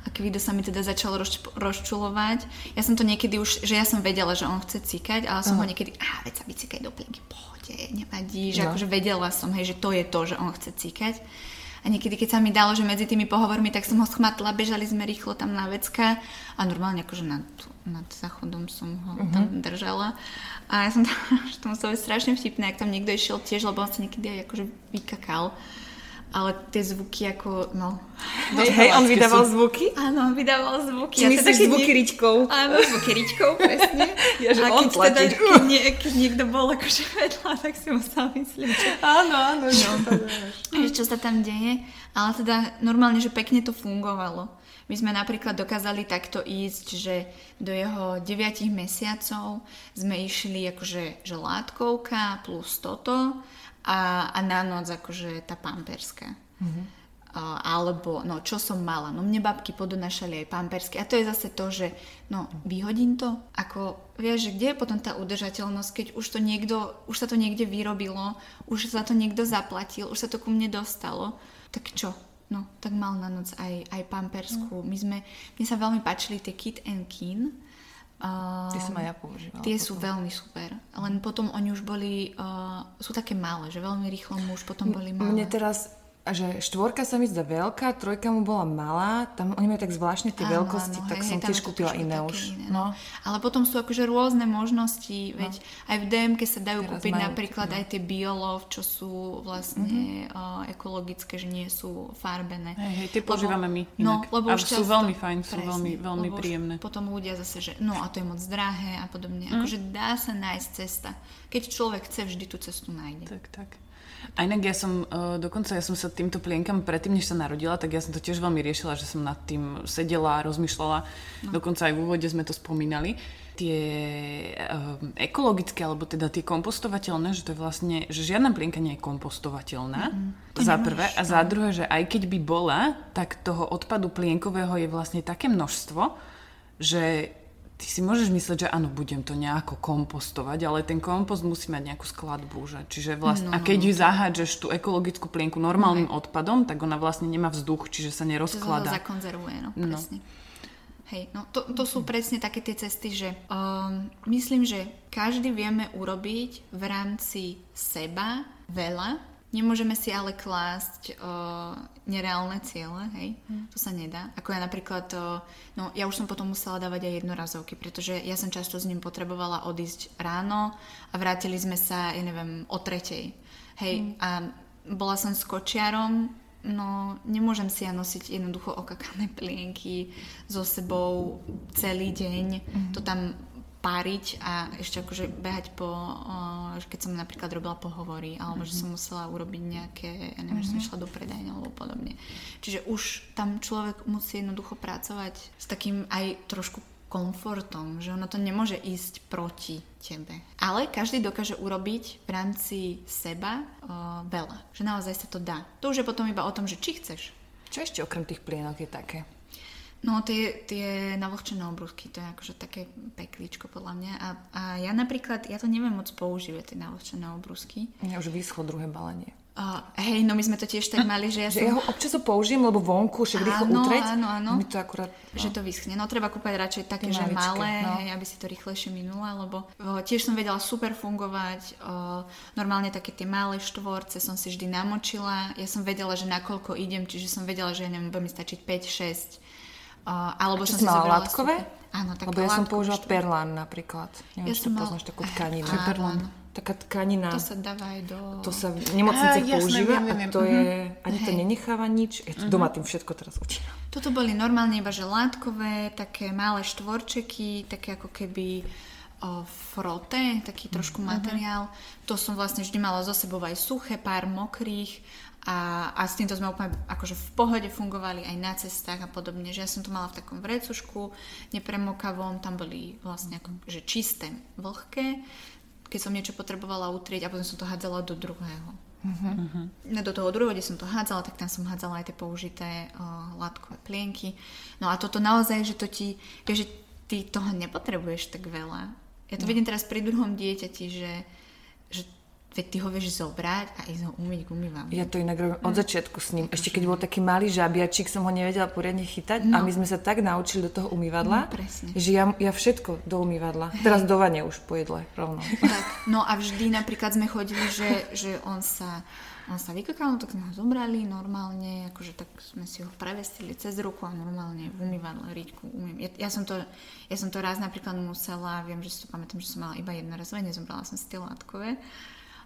a Kvido sa mi teda začal roz, rozčulovať. Ja som to niekedy už, že ja som vedela, že on chce cíkať, ale som uh-huh. ho niekedy, a veď sa vycikaj do plienky, pohode, nevadí, že no. akože vedela som, hej, že to je to, že on chce cíkať. A niekedy, keď sa mi dalo, že medzi tými pohovormi, tak som ho schmatla, bežali sme rýchlo tam na vecka a normálne akože nad, nad záchodom som ho uh-huh. tam držala. A ja som tam, že to muselo byť strašne vtipné, ak tam niekto išiel tiež, lebo on sa niekedy aj akože vykakal ale tie zvuky ako, no...
Hej, hej on vydával sú... zvuky?
Áno, on vydával zvuky.
Či ja myslíš zvuky nie... ričkou?
Áno, zvuky ričkou, presne.
ja, že a on keď, teda,
keď, nie, keď niekto bol akože vedľa, tak si musel myslieť, že...
Áno, áno, no.
že čo sa tam deje. Ale teda normálne, že pekne to fungovalo. My sme napríklad dokázali takto ísť, že do jeho 9 mesiacov sme išli akože že látkovka plus toto a, a na noc akože tá pamperská. Mm-hmm. Uh, alebo, no čo som mala, no mne babky podonašali aj pampersky a to je zase to, že no vyhodím to, ako vieš, že kde je potom tá udržateľnosť, keď už to niekto, už sa to niekde vyrobilo, už sa to niekto zaplatil, už sa to ku mne dostalo, tak čo? No, tak mal na noc aj, aj pampersku. Mm. My sme, mne sa veľmi páčili tie Kit and Kin,
Uh, tie som aj ja používala.
Tie potom. sú veľmi super. Len potom oni už boli, uh, sú také malé, že veľmi rýchlo mu už potom boli malé.
Mne teraz že štvorka sa mi zdá veľká, trojka mu bola malá, tam oni majú tak zvláštne tie áno, veľkosti, áno, tak hej, som tiež kúpila iné už. Iné,
no. no. Ale potom sú akože rôzne možnosti, no. veď aj v DMK sa dajú Teraz kúpiť napríklad no. aj tie biolov, čo sú vlastne mm-hmm. uh, ekologické, že nie sú farbené.
Hej, hej, tie používame my no, inak. No, lebo už sú veľmi fajn, sú presne, veľmi, veľmi príjemné.
Potom ľudia zase, že no a to je moc drahé a podobne. Mm. Akože dá sa nájsť cesta. Keď človek chce, vždy tú cestu nájde.
Tak, tak. A inak ja som, uh, dokonca ja som sa týmto plienkam predtým, než sa narodila, tak ja som to tiež veľmi riešila, že som nad tým sedela, rozmýšľala. No. Dokonca aj v úvode sme to spomínali. Tie uh, ekologické, alebo teda tie kompostovateľné, že to je vlastne, že žiadna plienka nie je kompostovateľná. Mm-hmm. Za prvé. A za druhé, že aj keď by bola, tak toho odpadu plienkového je vlastne také množstvo, že ty si môžeš mysleť, že áno, budem to nejako kompostovať, ale ten kompost musí mať nejakú skladbu. Že? Čiže vlastne, no, a keď ju zahádžeš tú ekologickú plienku normálnym okay. odpadom, tak ona vlastne nemá vzduch, čiže sa nerozkladá.
Čiže sa zakonzervuje, no, no. presne. Hej, no to, to sú presne také tie cesty, že um, myslím, že každý vieme urobiť v rámci seba veľa, Nemôžeme si ale klásť uh, nereálne ciele, hej, mm. to sa nedá. Ako ja napríklad, uh, no ja už som potom musela dávať aj jednorazovky, pretože ja som často s ním potrebovala odísť ráno a vrátili sme sa, ja neviem, o tretej. Hej, mm. a bola som s kočiarom, no nemôžem si ja nosiť jednoducho okakané plienky so sebou celý deň. Mm. To tam páriť a ešte akože behať po, keď som napríklad robila pohovory, alebo mm-hmm. že som musela urobiť nejaké, ja neviem, mm-hmm. že som mhm. išla do predajne alebo podobne. Čiže už tam človek musí jednoducho pracovať s takým aj trošku komfortom, že ono to nemôže ísť proti tebe. Ale každý dokáže urobiť v rámci seba o, veľa. Že naozaj sa to dá. To už je potom iba o tom, že či chceš.
Čo ešte okrem tých plienok je také?
No tie, tie navlhčené obrúsky, to je akože také peklíčko podľa mňa. A, a ja napríklad, ja to neviem moc používať, tie navlhčené obrúsky.
Mňa už vyschlo druhé balenie.
Uh, hej, no my sme to tiež tak mali, že ja
som... Že ja ho občas ho použijem, lebo vonku, však rýchlo utreť.
Áno, áno,
Mi to akurát... No.
Že to vyschne. No treba kúpať radšej také, že malé, no. hej, aby si to rýchlejšie minula, lebo uh, tiež som vedela super fungovať. Uh, normálne také tie malé štvorce som si vždy namočila. Ja som vedela, že nakoľko idem, čiže som vedela, že ja neviem, bude mi stačiť 5-6 Uh, alebo som si
zobrala látkové?
Áno,
také Lebo ja som použila perlán napríklad. Neviem, ja či to mal... poznáš takú tkaninu.
Čo je perlán?
Taká tkanina.
To sa dáva aj do...
To sa v nemocniciach používa viem, viem. a to je... Mhm. Ani Hej. to nenecháva nič. Ja uh-huh. doma tým všetko teraz učím.
Toto boli normálne iba že látkové, také malé štvorčeky, také ako keby o, frote, taký trošku materiál. Uh-huh. To som vlastne vždy mala zo sebou aj suché, pár mokrých a, a s týmto sme úplne akože v pohode fungovali aj na cestách a podobne, že ja som to mala v takom vrecušku, nepremokavom, tam boli vlastne ako, že čisté, vlhké, keď som niečo potrebovala utrieť a potom som to hádzala do druhého. Uh-huh. No do toho druhého, kde som to hádzala, tak tam som hádzala aj tie použité uh, látkové plienky. No a toto naozaj, že to ti, že ty toho nepotrebuješ tak veľa. Ja to no. vidím teraz pri druhom dieťati, že, že Veď ty ho vieš zobrať a ísť ho umyť k.
Ja to inak robím od hm. začiatku s ním. Ešte keď bol taký malý žabiačik, som ho nevedela poriadne chytať no. a my sme sa tak naučili do toho umývadla, no, že ja, ja všetko do umývadla. Hej. Teraz do vane už po jedle rovno.
Tak, no a vždy napríklad sme chodili, že, že on sa on sa vykakal, tak sme ho zobrali normálne, akože tak sme si ho prevestili cez ruku a normálne v umývadle riťku umým. Ja, ja, som to, ja som to raz napríklad musela, viem, že si to pamätám, že som mala iba jednorazové, nezobrala som si tie látkové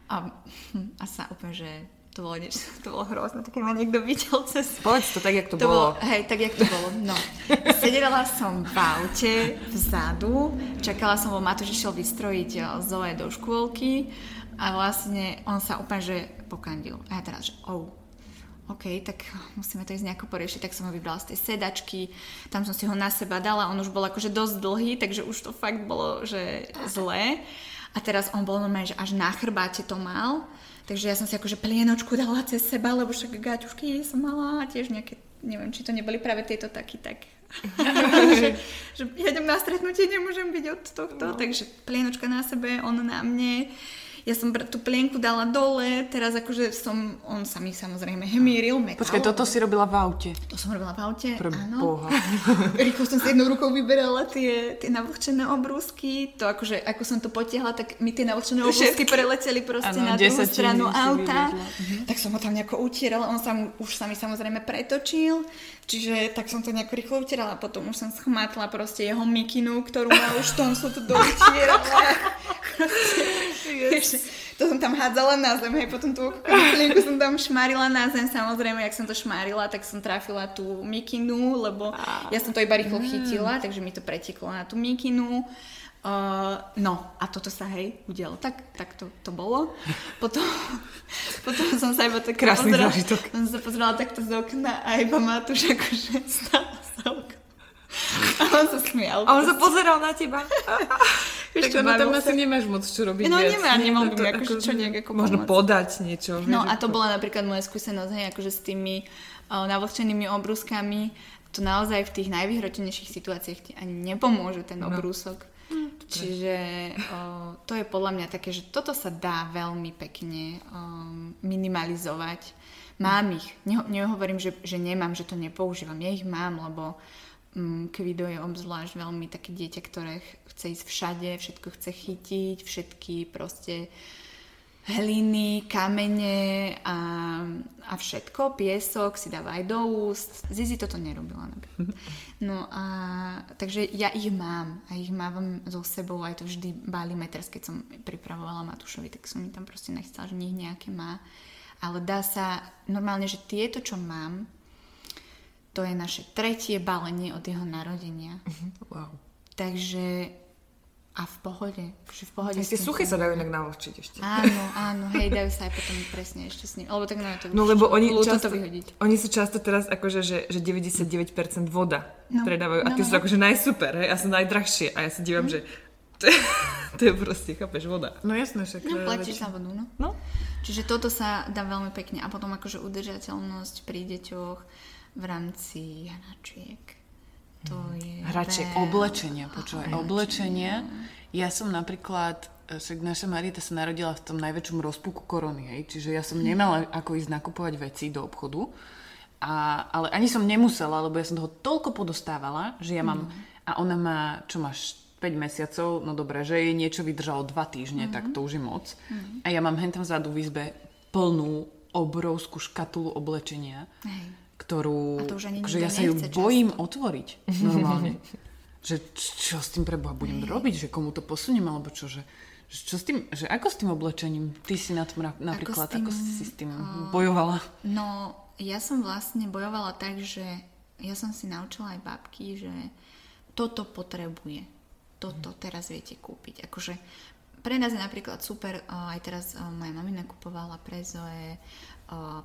a, a sa úplne, že to bolo niečo, to bolo hrozné, tak keď ma niekto videl cez...
Povedz to tak, jak to,
to
bolo.
bolo. Hej, tak, jak to bolo. No. Sedela som v aute vzadu, čakala som, lebo Matúš išiel vystrojiť eh, Zoe do škôlky a vlastne on sa úplne, že pokandil. A ja teraz, že oh, OK, tak musíme to ísť nejako poriešiť, tak som ho vybrala z tej sedačky, tam som si ho na seba dala, on už bol akože dosť dlhý, takže už to fakt bolo, že zlé. A teraz on bol normálne, že až na chrbáte to mal. Takže ja som si akože plienočku dala cez seba, lebo však gaťušky som mala tiež nejaké, neviem, či to neboli práve tieto taky tak. že, že ja idem na stretnutie, nemôžem byť od tohto, no. takže plienočka na sebe, on na mne ja som tú plienku dala dole, teraz akože som, on sa mi samozrejme hemíril, mekal.
Počkaj, toto si robila v aute?
To som robila v aute,
Pre
áno.
Boha.
Rýchlo som si jednou rukou vyberala tie, tie navlhčené obrúsky, to akože, ako som to potiahla, tak mi tie navlhčené obrúsky preleteli proste ano, na druhú stranu auta. Mhm. Tak som ho tam nejako utierala, on sa už sa mi samozrejme pretočil, čiže tak som to nejako rýchlo utierala, potom už som schmatla proste jeho mikinu, ktorú má už tom som to doutierala. to som tam hádzala na zem, hej, potom tú plienku som tam šmárila na zem, samozrejme, jak som to šmárila, tak som trafila tú mikinu, lebo ja som to iba rýchlo mm. chytila, takže mi to preteklo na tú mikinu. Uh, no a toto sa hej udialo. Tak, tak to, to bolo. Potom, potom som sa iba tak
pozrela,
som sa pozrela takto z okna a iba Matúš akože stála sa okna. A on sa smial.
A on sa pozeral na teba.
Vieš čo, no tam asi nemáš moc čo robiť
No
viac.
nemá, nemám to, akože čo nejak ako
Možno
pomôcť.
podať niečo.
No a to bola napríklad moja skúsenosť, hej, akože s tými uh, navlhčenými obrúskami, to naozaj v tých najvyhrotenejších situáciách ti ani nepomôže ten no. obrúsok. No. Čiže o, to je podľa mňa také, že toto sa dá veľmi pekne um, minimalizovať. Mám ich. Ne- nehovorím, že, že nemám, že to nepoužívam. Ja ich mám, lebo Kvido je obzvlášť veľmi také dieťa, ktoré chce ísť všade, všetko chce chytiť, všetky proste hliny, kamene a, a všetko, piesok si dáva aj do úst. Zizi toto nerobila. No a takže ja ich mám a ich mávam so sebou, aj to vždy báli meters, keď som pripravovala Matúšovi, tak som mi tam proste nechcela, že nich nejaké má. Ale dá sa normálne, že tieto, čo mám, to je naše tretie balenie od jeho narodenia.
Wow.
Takže a v pohode. Že v pohode
tie suché sa dajú inak navlhčiť ešte.
Áno, áno, hej, dajú sa aj potom presne ešte s ním. Lebo tak no, to
no lebo oni
často, to vyhodiť.
oni sú často teraz akože, že, že 99% voda no, predávajú a tie no, sú akože najsuper, hej, a sú najdrahšie a ja sa dívam, hm. že to je, to je proste, chápeš, voda.
No jasné, však.
No, platíš za vodu, no.
no.
Čiže toto sa dá veľmi pekne a potom akože udržateľnosť pri deťoch v rámci hračiek to je...
Hračie, oblečenia, počúvaj, oblečenia. Ja som napríklad, e, však naša Marita sa narodila v tom najväčšom rozpuku korony, hej, čiže ja som nemala ako ísť nakupovať veci do obchodu, a, ale ani som nemusela, lebo ja som toho toľko podostávala, že ja mám, mm. a ona má, čo máš, 5 mesiacov, no dobré, že jej niečo vydržalo 2 týždne, mm. tak to už je moc. Mm. A ja mám hentam vzadu v izbe plnú obrovskú škatulu oblečenia. Hej ktorú...
A to už ani
že ja sa ju bojím často. otvoriť normálne. že čo s tým preboha budem Hej. robiť, že komu to posuniem, alebo čo, že, že čo s tým, že ako s tým oblečením ty si na tom napríklad, ako, tým, ako si s tým uh, bojovala?
No, ja som vlastne bojovala tak, že ja som si naučila aj babky, že toto potrebuje. toto teraz viete kúpiť. Akože pre nás je napríklad super, aj teraz moja mamina kupovala pre Zoe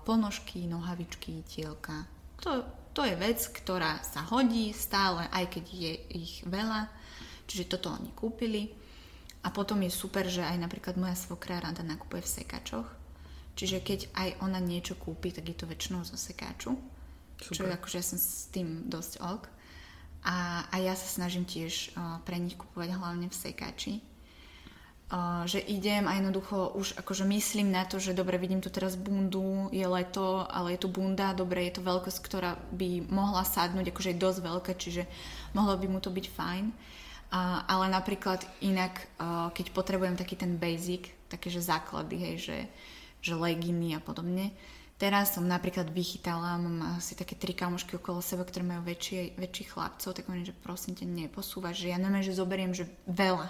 ponožky, nohavičky, tielka. To, to je vec, ktorá sa hodí stále, aj keď je ich veľa. Čiže toto oni kúpili. A potom je super, že aj napríklad moja svokra rada nakupuje v sekačoch. Čiže keď aj ona niečo kúpi, tak je to väčšinou zo sekáču. Super. Čo je akože ja som s tým dosť ok. A, a ja sa snažím tiež uh, pre nich kupovať hlavne v sekači že idem a jednoducho už akože myslím na to, že dobre, vidím tu teraz bundu, je leto, ale je tu bunda, dobre, je to veľkosť, ktorá by mohla sadnúť, akože je dosť veľká, čiže mohlo by mu to byť fajn. A, ale napríklad inak, keď potrebujem taký ten basic, také že základy, hej, že, že leginy a podobne, Teraz som napríklad vychytala, mám asi také tri kamošky okolo seba, ktoré majú väčšie, väčších chlapcov, tak oni, že prosím ťa, neposúvaš, že ja neviem, že zoberiem, že veľa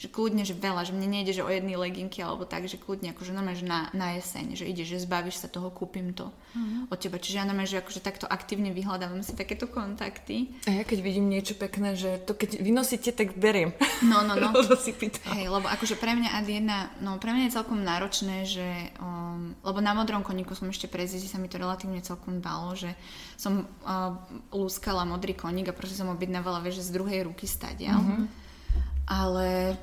že kľudne, že veľa, že mne nejde, že o jedny leginky alebo tak, že kľudne akože normálne, že na, na jeseň, že ide, že zbavíš sa toho, kúpim to mm-hmm. od teba. Čiže ja normálne, že akože takto aktívne vyhľadávam si takéto kontakty.
A ja keď vidím niečo pekné, že to keď vynosíte, tak beriem.
No, no, no.
lebo si pýtam.
Hej, lebo akože pre mňa ad jedna, no pre mňa je celkom náročné, že, um, lebo na modrom koníku som ešte pre sa mi to relatívne celkom dalo, že som uh, lúskala modrý koník a proste som objednávala, vieš, z druhej ruky stadia. Mm-hmm. Ale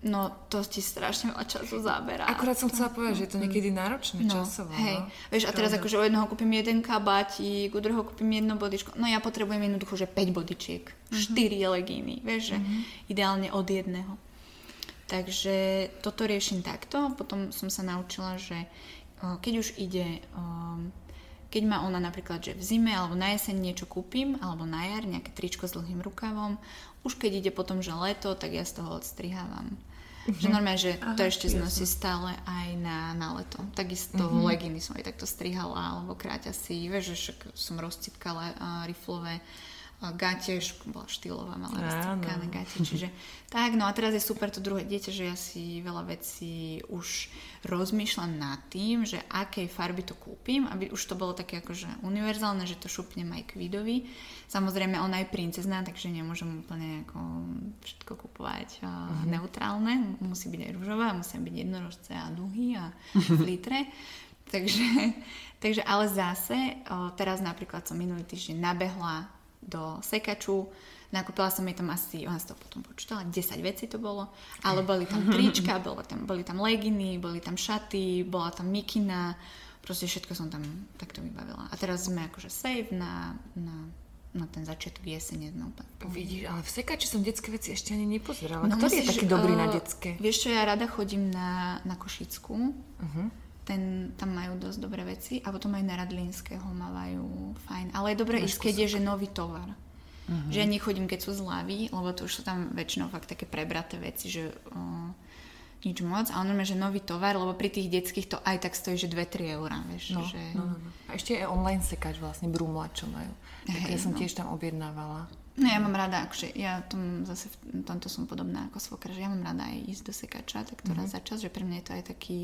No, to ti strašne veľa času zaberá.
Akurát som chcela povedať, že je to niekedy náročné no, časovo.
Hej, no. vieš, a teraz akože u jedného kúpim jeden kabátik, u druhého kúpim jedno bodičko. No ja potrebujem jednoducho, že 5 bodičiek. 4 legíny, vieš, že uh-huh. ideálne od jedného. Takže toto riešim takto. Potom som sa naučila, že keď už ide keď má ona napríklad, že v zime alebo na jeseň niečo kúpim, alebo na jar nejaké tričko s dlhým rukavom, už keď ide potom, že leto, tak ja z toho odstrihávam. Mm-hmm. Že normálne, že Aha, to ešte znosí stále aj na, na leto. Takisto mm-hmm. leginy som aj takto strihala, alebo kráťasy, vieš, že som rozcipkala uh, riflové gate, bola štýlová, mala rozcipkané gate, čiže tak, no a teraz je super to druhé dieťa, že ja si veľa vecí už rozmýšľam nad tým, že akej farby to kúpim, aby už to bolo také akože univerzálne, že to šupnem aj k vidovi. Samozrejme, ona je princezná, takže nemôžem úplne ako všetko kupovať uh-huh. neutrálne, musí byť aj rúžová, musia byť jednorožce a duhy a litre. takže, takže ale zase, teraz napríklad som minulý týždeň nabehla do sekaču. Nakúpila som jej tam asi, ona si to potom počítala, 10 vecí to bolo, ale boli tam trička, boli tam, boli tam leginy, boli tam šaty, bola tam mikina, proste všetko som tam takto vybavila. A teraz sme akože safe na, na na ten začiatok jesene. No,
Vidíš, ale v sekači som detské veci ešte ani nepozerala. No, Ktorý musíš, je taký dobrý uh, na detské?
Vieš čo, ja rada chodím na, na Košicku. Uh-huh ten, tam majú dosť dobré veci a potom aj na Radlínskeho mávajú fajn. Ale je dobré ísť, keď je že nový tovar. Uh-huh. Že ja nechodím, keď sú zľavy, lebo to už sú tam väčšinou fakt také prebraté veci, že uh, nič moc. A on že nový tovar, lebo pri tých detských to aj tak stojí, že 2-3 eurá, vieš.
No,
že...
no, no, no. A ešte je online sekač vlastne, Brumla, čo majú. Tak hey, ja som no. tiež tam objednávala.
No ja mám rada, akože ja tom zase v tomto som podobná ako svokra, že ja mám rada aj ísť do sekača, tak to uh-huh. raz za čas, že pre mňa je to aj taký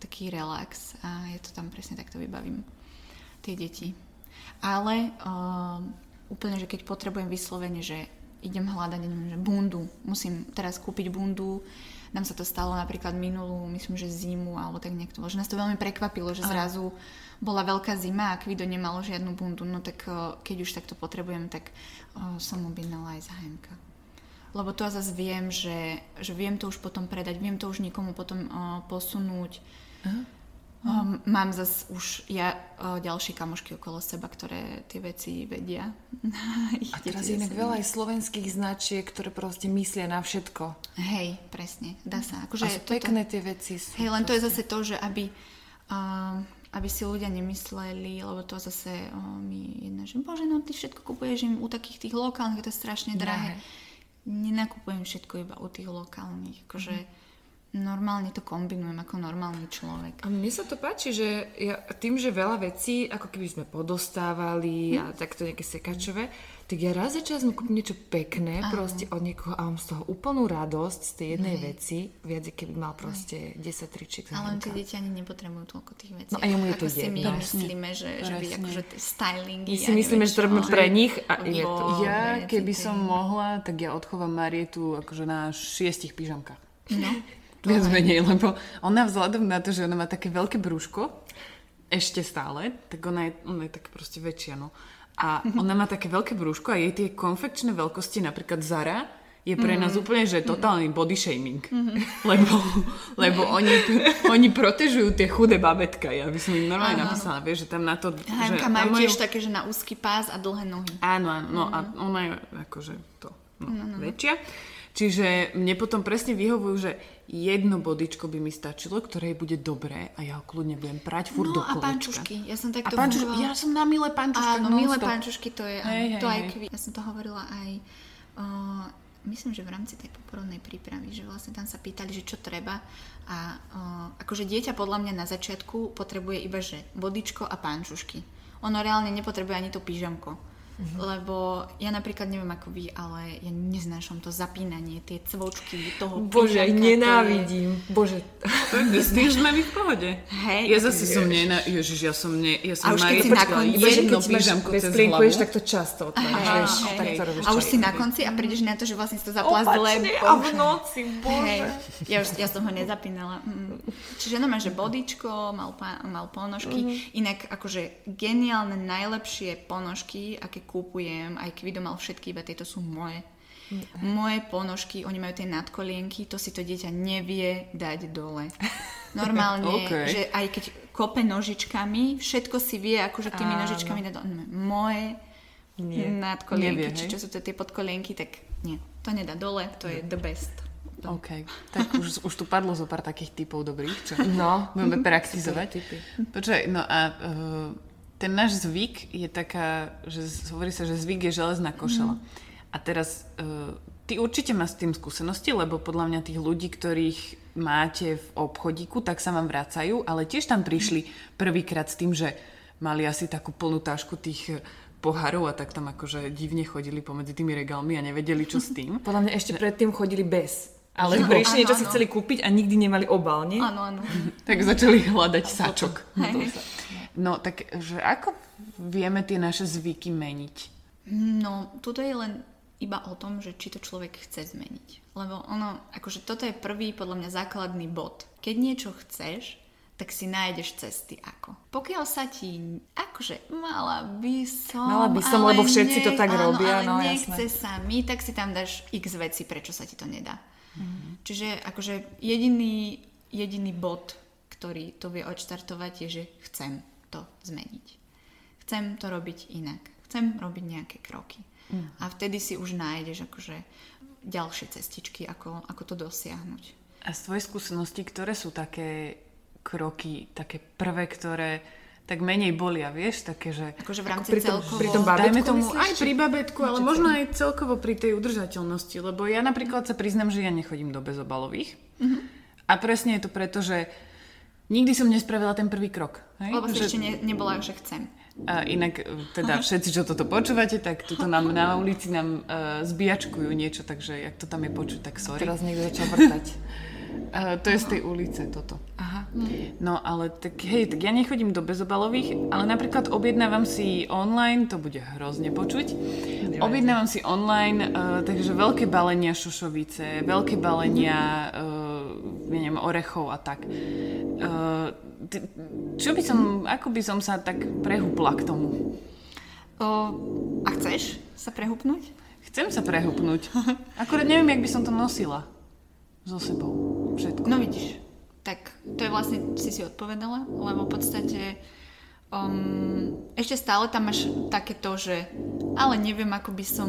taký relax a je to tam presne takto vybavím tie deti. Ale uh, úplne, že keď potrebujem vyslovene, že idem hľadať neviem, že bundu, musím teraz kúpiť bundu, nám sa to stalo napríklad minulú, myslím, že zimu, alebo tak nejak to bolo, že nás to veľmi prekvapilo, že zrazu bola veľká zima a Kvido nemalo žiadnu bundu, no tak uh, keď už takto potrebujem, tak uh, som objednala aj za HMK lebo to ja zase viem, že, že viem to už potom predať, viem to už niekomu potom uh, posunúť, Um, mám zase už ja uh, ďalšie kamošky okolo seba, ktoré tie veci vedia.
a teraz je inak veľa aj slovenských značiek, ktoré proste myslia na všetko.
Hej, presne, dá sa.
Akože a sú toto, pekné tie veci. Sú
hej, len proste. to je zase to, že aby, uh, aby si ľudia nemysleli, lebo to zase uh, mi jedna, že bože, no ty všetko kupuješ im u takých tých lokálnych, to je strašne drahé. Ja, Nenakupujem všetko iba u tých lokálnych. Akože, uh-huh normálne to kombinujem ako normálny človek.
A mne sa to páči, že ja, tým, že veľa vecí, ako keby sme podostávali hm. a takto nejaké sekačové, tak ja raz za čas kúpim niečo pekné Aha. proste od niekoho a mám z toho úplnú radosť z tej jednej Hej. veci, viac keby mal proste Hej. 10 tričiek
Ale tie deti ani nepotrebujú toľko tých vecí.
No a jemu je to
si my myslíme, že, že by akože styling.
My si myslíme, že to robíme pre nich a je to.
Ja, keby som mohla, tak ja odchovám Marietu akože na šiestich pyžamkách. No. Viac menej, lebo ona vzhľadom na to, že ona má také veľké brúško, ešte stále, tak ona je, ona je tak proste väčšia, no. A ona má také veľké brúško a jej tie konfekčné veľkosti, napríklad Zara, je pre nás mm. úplne, že totálny body shaming. Mm-hmm. Lebo, lebo oni, oni protežujú tie chudé babetka. Ja by som im normálne Aha. napísala, vieš, že tam na to...
Hanka majú tiež také, že na úzky pás a dlhé nohy.
Áno, áno, no mm-hmm. a mhm. ona je akože to, no, no, no. väčšia. Čiže mne potom presne vyhovujú, že jedno bodičko by mi stačilo, ktoré bude dobré a ja ho kľudne budem prať furt
no,
do kolečka.
a pančušky. Ja som takto
a pančuš-. Ja som na milé pančušky.
Áno, milé pančušky, to je, hej, to hej, aj kví. Ja som to hovorila aj, uh, myslím, že v rámci tej poporodnej prípravy, že vlastne tam sa pýtali, že čo treba a uh, akože dieťa podľa mňa na začiatku potrebuje iba, že bodičko a pančušky. Ono reálne nepotrebuje ani to pyžamko Mm-hmm. Lebo ja napríklad neviem ako vy, ale ja neznášam to zapínanie, tie cvočky toho
Bože, ja nenávidím. Je... Bože.
S tým sme my v pohode. Hej. Ja zase som nená... Ježiš, ja som ne... Ja som
a už keď si na konci...
Jedno pížamko cez hlavu. tak to často.
A už si na konci a prídeš na to, že vlastne si to zaplazdile.
a v noci, bože.
Ja, už, ja som ho nezapínala. Čiže no že bodičko, mal, mal ponožky. Mm-hmm. Inak akože geniálne, najlepšie ponožky, aké kúpujem, aj keby mal všetky, iba tieto sú moje. Moje ponožky, oni majú tie nadkolienky, to si to dieťa nevie dať dole. Normálne, okay. že aj keď kope nožičkami, všetko si vie, akože tými Áno. nožičkami dať dole. Moje nie. nadkolienky, nevie, či čo sú to tie podkolienky, tak nie, to nedá dole, to je the best.
OK, tak už, už tu padlo zo pár takých typov dobrých, čo no. budeme praktizovať. Počkaj, no a uh, ten náš zvyk je taká, že hovorí sa, že zvyk je železná košela. Mm. A teraz uh, ty určite máš s tým skúsenosti, lebo podľa mňa tých ľudí, ktorých máte v obchodíku, tak sa vám vracajú, ale tiež tam prišli prvýkrát s tým, že mali asi takú plnú tášku tých eh, pohárov a tak tam akože divne chodili pomedzi tými regálmi a nevedeli, čo s tým.
Podľa mňa ešte predtým chodili bez. Ale no, prišli niečo si chceli kúpiť a nikdy nemali obal, nie?
Áno, áno.
tak začali hľadať sačok. Hej. No tak, že ako vieme tie naše zvyky meniť?
No, tuto je len iba o tom, že či to človek chce zmeniť. Lebo ono, akože toto je prvý podľa mňa základný bod. Keď niečo chceš, tak si nájdeš cesty ako. Pokiaľ sa ti, akože mala by som,
Mala by som, lebo všetci nech, to tak áno, robia,
ale
no
nechce
jasné.
sa mi, tak si tam dáš x veci, prečo sa ti to nedá. Mm. Čiže akože jediný, jediný bod, ktorý to vie odštartovať, je, že chcem to zmeniť. Chcem to robiť inak. Chcem robiť nejaké kroky. Mm. A vtedy si už nájdeš akože ďalšie cestičky, ako, ako to dosiahnuť.
A z tvojej skúsenosti, ktoré sú také kroky, také prvé, ktoré tak menej bolia, vieš, také, že...
Akože v rámci pri tom, celkovo...
Pri tom babetku, dajme tomu myslíš, aj pri babetku, ale možno aj celkovo pri tej udržateľnosti, lebo ja napríklad sa priznam, že ja nechodím do bezobalových. Mm-hmm. A presne je to preto, že Nikdy som nespravila ten prvý krok.
Hej? Lebo že... ešte ne, nebola, že chcem.
A inak, e, teda všetci, čo toto počúvate, tak tuto nám na ulici nám uh, zbijačkujú niečo, takže jak to tam je počuť, tak sorry.
Teraz niekto začal vrtať.
Uh, to je z tej ulice toto. Aha. No ale tak hej, tak ja nechodím do bezobalových, ale napríklad objednávam si online, to bude hrozne počuť, objednávam si online, uh, takže veľké balenia šošovice, veľké balenia, uh, neviem, orechov a tak. Uh, čo by som, ako by som sa tak prehúpla k tomu?
Uh, a chceš sa prehúpnúť?
Chcem sa prehúpnúť. Akurát neviem, jak by som to nosila so sebou. Všetko.
No vidíš, tak to je vlastne, si si odpovedala, lebo v podstate um, ešte stále tam máš takéto, že ale neviem, ako by som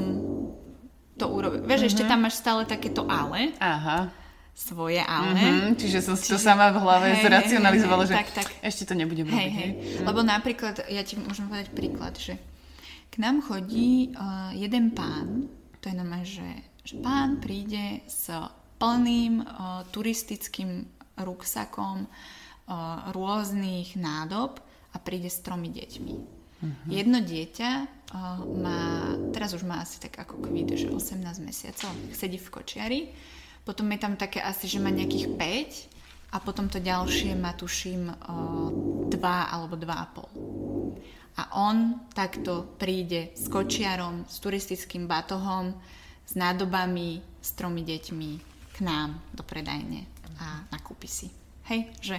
to urobil. Vieš, uh-huh. ešte mhm. tam máš stále takéto ale.
Aha.
Svoje ale.
Uh-huh. Čiže som si to sama v hlave hej, zracionalizovala, hej, hej, že tak, tak. ešte to nebudem
hej, robiť. Hej. Hej. Lebo napríklad, ja ti môžem povedať príklad, že k nám chodí uh, jeden pán, to je normálne, že, že pán príde s plným uh, turistickým ruksakom uh, rôznych nádob a príde s tromi deťmi. Uh-huh. Jedno dieťa uh, má, teraz už má asi tak ako kvíde, že 18 mesiacov, sedí v kočiari, potom je tam také asi, že má nejakých 5 a potom to ďalšie má tuším uh, 2 alebo 2,5. A on takto príde s kočiarom, s turistickým batohom, s nádobami, s tromi deťmi k nám do predajne a nakúpi si. Hej, že...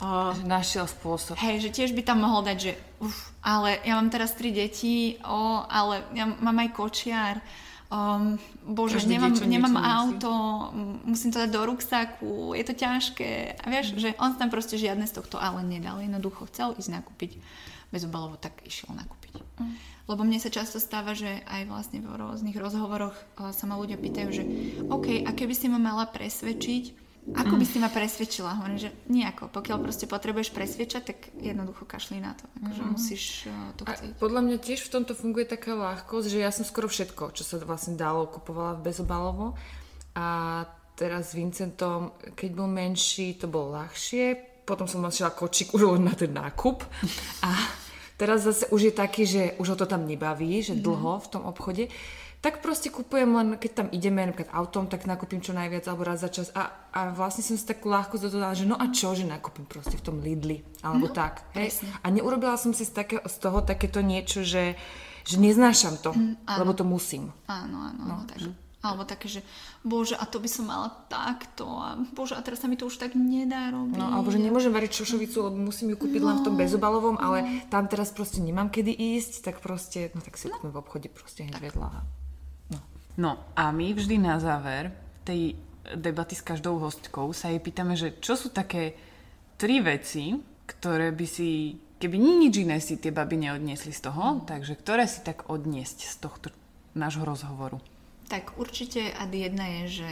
Uh, že našiel spôsob.
Hej, že tiež by tam mohol dať, že uf, ale ja mám teraz tri deti, o, ale ja mám aj kočiar, Um, bože, Každé nemám, nemám auto, musím to dať do ruksaku, je to ťažké. A vieš, mm. že on tam proste žiadne z tohto ale nedal. Jednoducho chcel ísť nakúpiť bezobalovo, tak išiel nakúpiť. Mm. Lebo mne sa často stáva, že aj vlastne v rôznych rozhovoroch sa ma ľudia pýtajú, že OK, a keby si ma mala presvedčiť, ako by mm. si ma presvedčila? Hovorím, že nejako. Pokiaľ proste potrebuješ presvedčať, tak jednoducho kašli na to. Akože mm. musíš uh, to chcieť.
A podľa mňa tiež v tomto funguje taká ľahkosť, že ja som skoro všetko, čo sa vlastne dalo, kupovala bezobalovo. A teraz s Vincentom, keď bol menší, to bolo ľahšie. Potom som našla kočík už len na ten nákup. A teraz zase už je taký, že už ho to tam nebaví, že mhm. dlho v tom obchode tak proste kupujem len, keď tam ideme napríklad autom, tak nakúpim čo najviac alebo raz za čas a, a vlastne som si takú ľahko dodala, že no a čo, že nakúpim proste v tom Lidli alebo no, tak. Hej? A neurobila som si z, také, z toho takéto niečo, že, že neznášam to, mm, lebo to musím.
Áno, áno, no. tak. Alebo také, že bože, a to by som mala takto a bože, a teraz sa mi to už tak nedá robiť.
No, alebo že nemôžem variť šošovicu, lebo musím ju kúpiť no, len v tom no, bezobalovom, ale no. tam teraz proste nemám kedy ísť, tak proste, no tak si no. kúpim v obchode proste hneď vedľa.
No a my vždy na záver tej debaty s každou hostkou sa jej pýtame, že čo sú také tri veci, ktoré by si, keby nič iné si tie baby neodniesli z toho, mm. takže ktoré si tak odniesť z tohto nášho rozhovoru?
Tak určite ad jedna je, že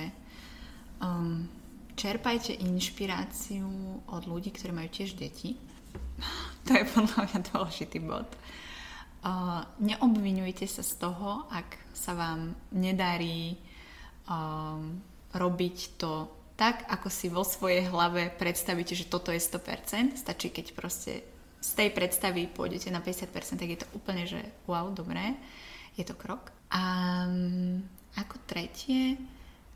um, čerpajte inšpiráciu od ľudí, ktorí majú tiež deti. to je podľa mňa dôležitý bod. Uh, neobvinujte sa z toho, ak sa vám nedarí um, robiť to tak, ako si vo svojej hlave predstavíte, že toto je 100%. Stačí, keď proste z tej predstavy pôjdete na 50%, tak je to úplne, že wow, dobré. Je to krok. A um, ako tretie,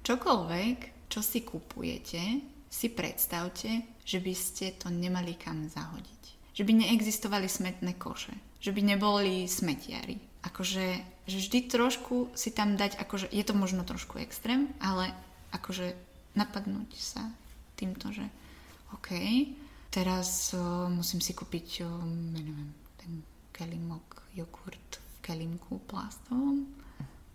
čokoľvek, čo si kupujete, si predstavte, že by ste to nemali kam zahodiť. Že by neexistovali smetné koše že by neboli smetiari. Akože že vždy trošku si tam dať, akože je to možno trošku extrém, ale akože napadnúť sa týmto, že OK, teraz uh, musím si kúpiť, uh, neviem, ten kelimok, jogurt v kelimku plastovom.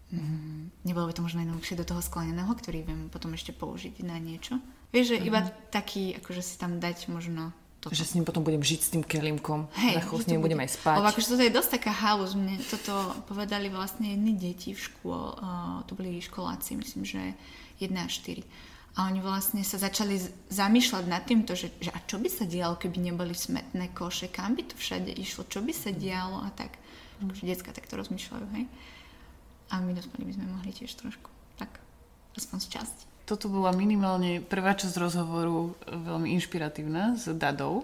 Mm, nebolo by to možno jednoduchšie do toho skleneného, ktorý viem potom ešte použiť na niečo. Vieš, že mm-hmm. iba taký, akože si tam dať možno
toto. Že s ním potom budem žiť s tým kelimkom. Hej, s ním budem aj spať.
Lebo akože toto je dosť taká halus. Mne toto povedali vlastne jedni deti v škôl. Uh, to boli školáci, myslím, že 1 až 4. A oni vlastne sa začali zamýšľať nad týmto, že, že a čo by sa dialo, keby neboli smetné koše, kam by to všade išlo, čo by sa dialo a tak. Akože detská takto rozmýšľajú, hej. A my dospelí by sme mohli tiež trošku, tak, aspoň z časti.
Toto bola minimálne prvá časť rozhovoru veľmi inšpiratívna s Dadou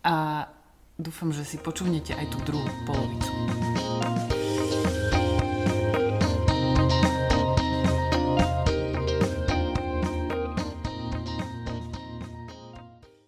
a dúfam, že si počúvnete aj tú druhú polovicu.